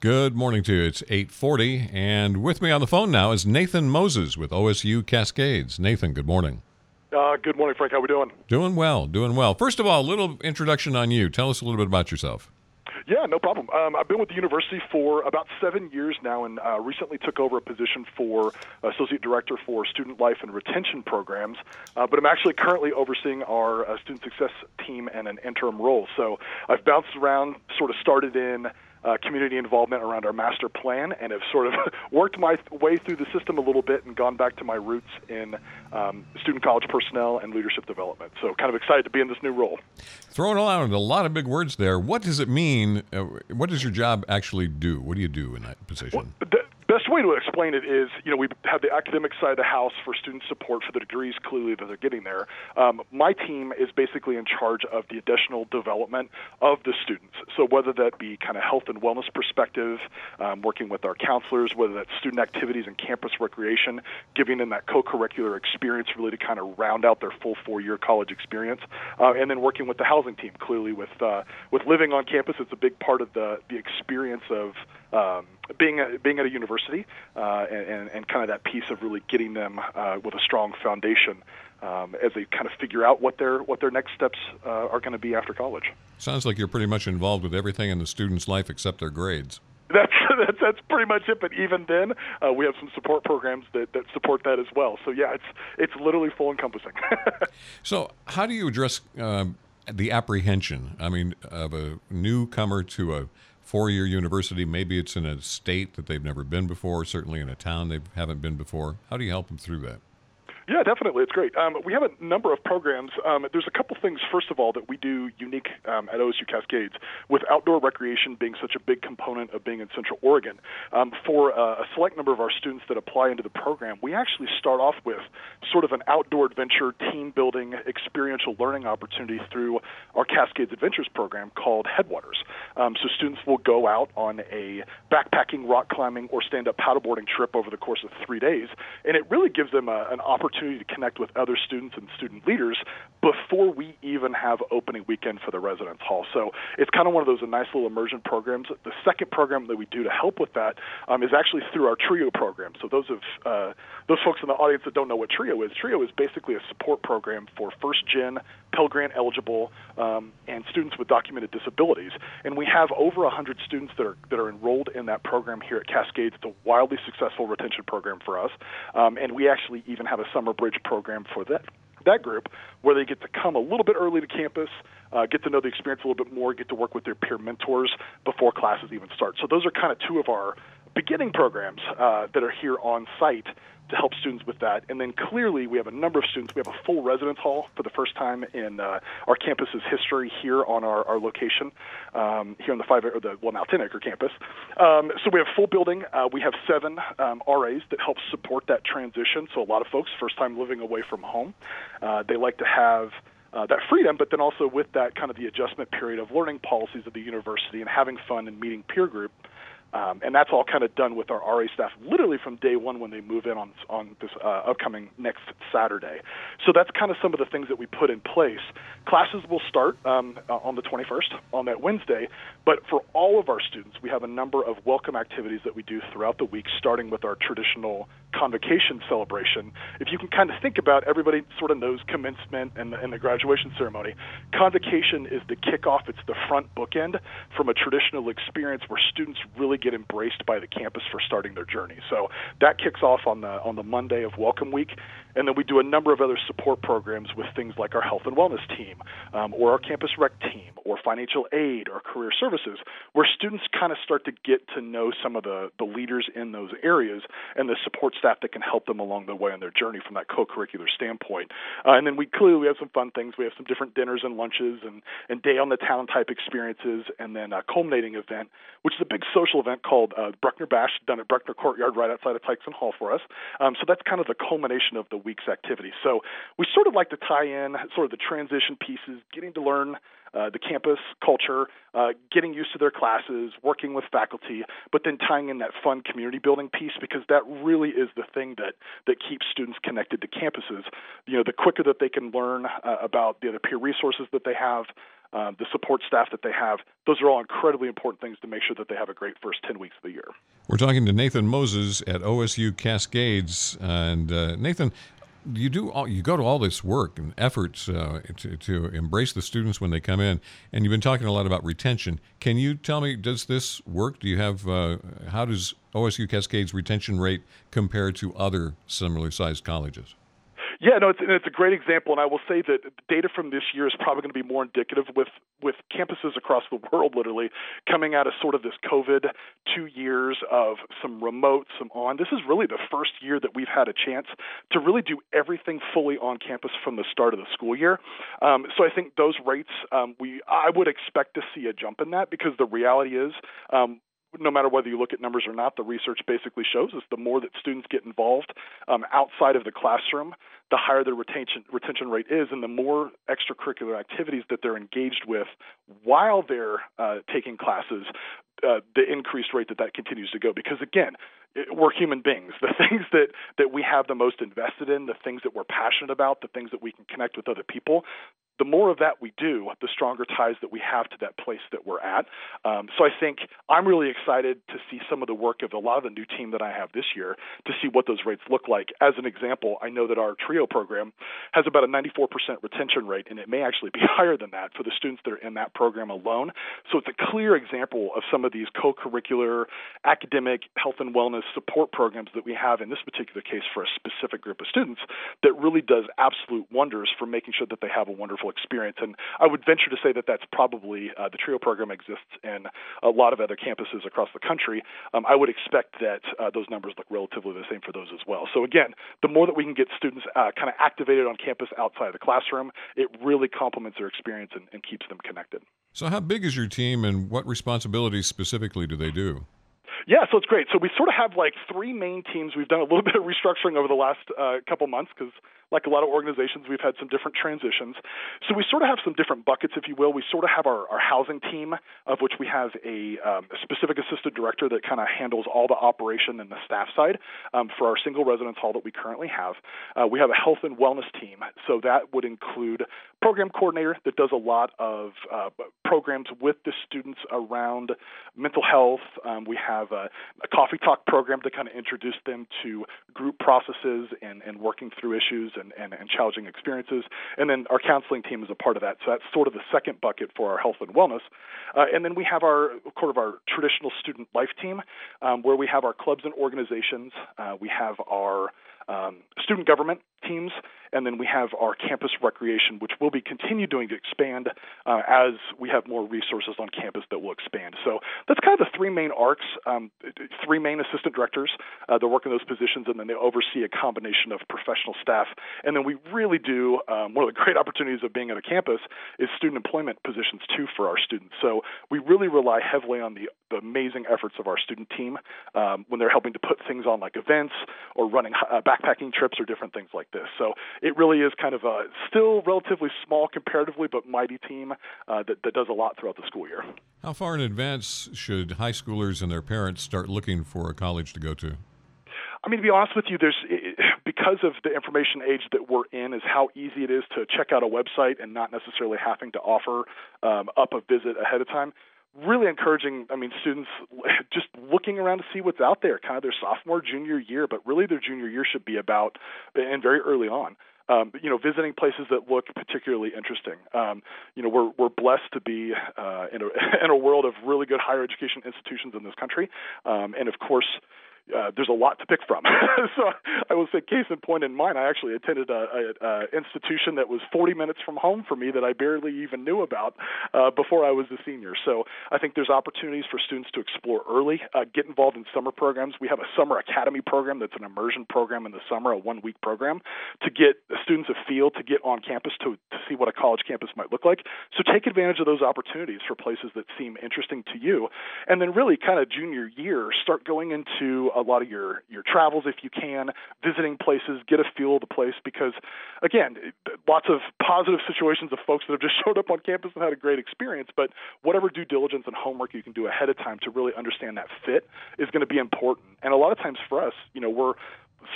Good morning to you. It's 8:40 and with me on the phone now is Nathan Moses with OSU Cascades. Nathan, good morning. Uh, good morning, Frank. How we doing? Doing well, doing well. First of all, a little introduction on you. Tell us a little bit about yourself. Yeah, no problem. Um, I've been with the university for about seven years now, and uh, recently took over a position for associate director for student life and retention programs. Uh, but I'm actually currently overseeing our uh, student success team in an interim role. So I've bounced around, sort of started in uh, community involvement around our master plan and have sort of worked my way through the system a little bit and gone back to my roots in um, student college personnel and leadership development. So, kind of excited to be in this new role. Throwing around a lot of big words there. What does it mean? Uh, what does your job actually do? What do you do in that position? Well, best way to explain it is, you know, we have the academic side of the house for student support for the degrees clearly that they're getting there. Um, my team is basically in charge of the additional development of the students. So whether that be kind of health and wellness perspective, um, working with our counselors, whether that's student activities and campus recreation, giving them that co-curricular experience really to kind of round out their full four-year college experience, uh, and then working with the housing team. Clearly, with uh, with living on campus, it's a big part of the the experience of um, being a, being at a university uh, and, and kind of that piece of really getting them uh, with a strong foundation um, as they kind of figure out what their what their next steps uh, are going to be after college. Sounds like you're pretty much involved with everything in the student's life except their grades. That's that's, that's pretty much it. But even then, uh, we have some support programs that, that support that as well. So yeah, it's it's literally full encompassing. so how do you address um, the apprehension? I mean, of a newcomer to a four-year university. Maybe it's in a state that they've never been before. Certainly in a town they haven't been before. How do you help them through that? Yeah, definitely. It's great. Um, we have a number of programs. Um, there's a couple things, first of all, that we do unique um, at OSU Cascades, with outdoor recreation being such a big component of being in Central Oregon. Um, for uh, a select number of our students that apply into the program, we actually start off with sort of an outdoor adventure, team building, experiential learning opportunity through our Cascades Adventures program called Headwaters. Um, so students will go out on a backpacking, rock climbing, or stand up paddleboarding trip over the course of three days, and it really gives them a, an opportunity opportunity to connect with other students and student leaders before we even have opening weekend for the residence hall. So it's kind of one of those nice little immersion programs. The second program that we do to help with that um, is actually through our TRIO program. So those of uh, those folks in the audience that don't know what TRIO is, TRIO is basically a support program for first gen Pell Grant eligible um, and students with documented disabilities. And we have over 100 students that are that are enrolled in that program here at Cascades. It's a wildly successful retention program for us, um, and we actually even have a summer bridge program for that that group where they get to come a little bit early to campus, uh, get to know the experience a little bit more, get to work with their peer mentors before classes even start. So those are kind of two of our beginning programs uh, that are here on site to help students with that. And then clearly, we have a number of students. We have a full residence hall for the first time in uh, our campus's history here on our, our location, um, here on the five or the well now ten acre campus. Um, so we have full building. Uh, we have seven um, RAs that help support that transition. So a lot of folks first time living away from home, uh, they like to have. Uh, that freedom, but then also with that kind of the adjustment period of learning policies of the university and having fun and meeting peer group um, and that's all kind of done with our RA staff, literally from day one when they move in on on this uh, upcoming next Saturday. So that's kind of some of the things that we put in place. Classes will start um, uh, on the 21st on that Wednesday, but for all of our students, we have a number of welcome activities that we do throughout the week, starting with our traditional convocation celebration. If you can kind of think about, everybody sort of knows commencement and the, and the graduation ceremony. Convocation is the kickoff; it's the front bookend from a traditional experience where students really get embraced by the campus for starting their journey. So that kicks off on the on the Monday of Welcome Week, and then we do a number of other support programs with things like our health and wellness team, um, or our campus rec team, or financial aid, or career services, where students kind of start to get to know some of the the leaders in those areas and the support staff that can help them along the way on their journey from that co-curricular standpoint. Uh, and then we clearly we have some fun things. We have some different dinners and lunches and and day on the town type experiences, and then a culminating event, which is a big social event called uh, Bruckner Bash, done at Bruckner Courtyard right outside of Tykeson Hall for us. Um, so that's kind of the culmination of the week's activity. So we sort of like to tie in sort of the transition pieces, getting to learn uh, the campus culture, uh, getting used to their classes, working with faculty, but then tying in that fun community building piece because that really is the thing that that keeps students connected to campuses. You know, the quicker that they can learn uh, about the other peer resources that they have, um, the support staff that they have. Those are all incredibly important things to make sure that they have a great first 10 weeks of the year. We're talking to Nathan Moses at OSU Cascades. And uh, Nathan, you do all, you go to all this work and efforts uh, to, to embrace the students when they come in, and you've been talking a lot about retention. Can you tell me, does this work? Do you have uh, how does OSU Cascades retention rate compare to other similarly sized colleges? Yeah, no, it's, it's a great example, and I will say that data from this year is probably going to be more indicative with with campuses across the world, literally coming out of sort of this COVID two years of some remote, some on. This is really the first year that we've had a chance to really do everything fully on campus from the start of the school year. Um, so I think those rates, um, we I would expect to see a jump in that because the reality is um, no matter whether you look at numbers or not, the research basically shows us the more that students get involved um, outside of the classroom, the higher their retention retention rate is, and the more extracurricular activities that they're engaged with while they're uh, taking classes, uh, the increased rate that that continues to go. Because again, we're human beings. The things that that we have the most invested in, the things that we're passionate about, the things that we can connect with other people, the more of that we do, the stronger ties that we have to that place that we're at. Um, so I think I'm really excited to see some of the work of a lot of the new team that I have this year to see what those rates look like. As an example, I know that our TRIO program has about a 94% retention rate, and it may actually be higher than that for the students that are in that program alone. So it's a clear example of some of these co curricular, academic, health and wellness support programs that we have in this particular case for a specific group of students that really does absolute wonders for making sure that they have a wonderful wonderful experience. And I would venture to say that that's probably uh, the TRIO program exists in a lot of other campuses across the country. Um, I would expect that uh, those numbers look relatively the same for those as well. So again, the more that we can get students uh, kind of activated on campus outside of the classroom, it really complements their experience and, and keeps them connected. So, how big is your team, and what responsibilities specifically do they do? Yeah, so it's great. So we sort of have like three main teams. We've done a little bit of restructuring over the last uh, couple months because like a lot of organizations, we've had some different transitions. So we sort of have some different buckets, if you will. We sort of have our, our housing team, of which we have a, um, a specific assistant director that kind of handles all the operation and the staff side um, for our single residence hall that we currently have. Uh, we have a health and wellness team, so that would include program coordinator that does a lot of uh, programs with the students around mental health. Um, we have a, a, coffee talk program to kind of introduce them to group processes and, and working through issues and, and, and challenging experiences. And then our counseling team is a part of that. So that's sort of the second bucket for our health and wellness. Uh, and then we have our sort of our traditional student life team, um, where we have our clubs and organizations. Uh, we have our um, student government teams, and then we have our campus recreation, which will be continued doing to expand uh, as we have more resources on campus that will expand. So that's kind of the three main arcs, um, three main assistant directors uh, that work in those positions, and then they oversee a combination of professional staff. And then we really do um, one of the great opportunities of being at a campus is student employment positions too for our students. So we really rely heavily on the, the amazing efforts of our student team um, when they're helping to put things on like events or running uh, backpacking trips or different things like this. So it really is kind of a still relatively small comparatively, but mighty team uh, that, that does a lot throughout the school year. How far in advance should high schoolers and their parents start looking for a college to go to? I mean, to be honest with you, there's because of the information age that we're in, is how easy it is to check out a website and not necessarily having to offer um, up a visit ahead of time really encouraging i mean students just looking around to see what's out there kind of their sophomore junior year but really their junior year should be about and very early on um, you know, visiting places that look particularly interesting. Um, you know, we're we're blessed to be uh, in a in a world of really good higher education institutions in this country, um, and of course, uh, there's a lot to pick from. so I will say, case in point in mine, I actually attended a, a, a, institution that was 40 minutes from home for me that I barely even knew about uh, before I was a senior. So I think there's opportunities for students to explore early, uh, get involved in summer programs. We have a summer academy program that's an immersion program in the summer, a one week program to get students a feel to get on campus to, to see what a college campus might look like. So take advantage of those opportunities for places that seem interesting to you. And then really kind of junior year, start going into a lot of your your travels if you can, visiting places, get a feel of the place because again, lots of positive situations of folks that have just showed up on campus and had a great experience, but whatever due diligence and homework you can do ahead of time to really understand that fit is going to be important. And a lot of times for us, you know, we're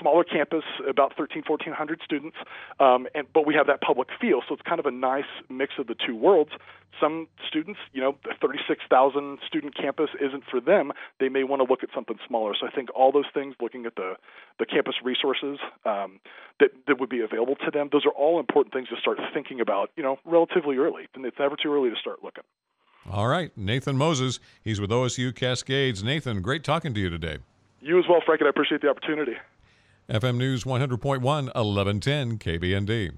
smaller campus, about 13, 1400 students, um, and but we have that public feel, so it's kind of a nice mix of the two worlds. Some students, you know, the 36,000 student campus isn't for them. They may want to look at something smaller. So I think all those things, looking at the the campus resources um, that that would be available to them, those are all important things to start thinking about, you know, relatively early. And it's never too early to start looking. All right, Nathan Moses. He's with OSU Cascades. Nathan, great talking to you today. You as well, Frank, and I appreciate the opportunity. FM News 100.1, 1110 KBND.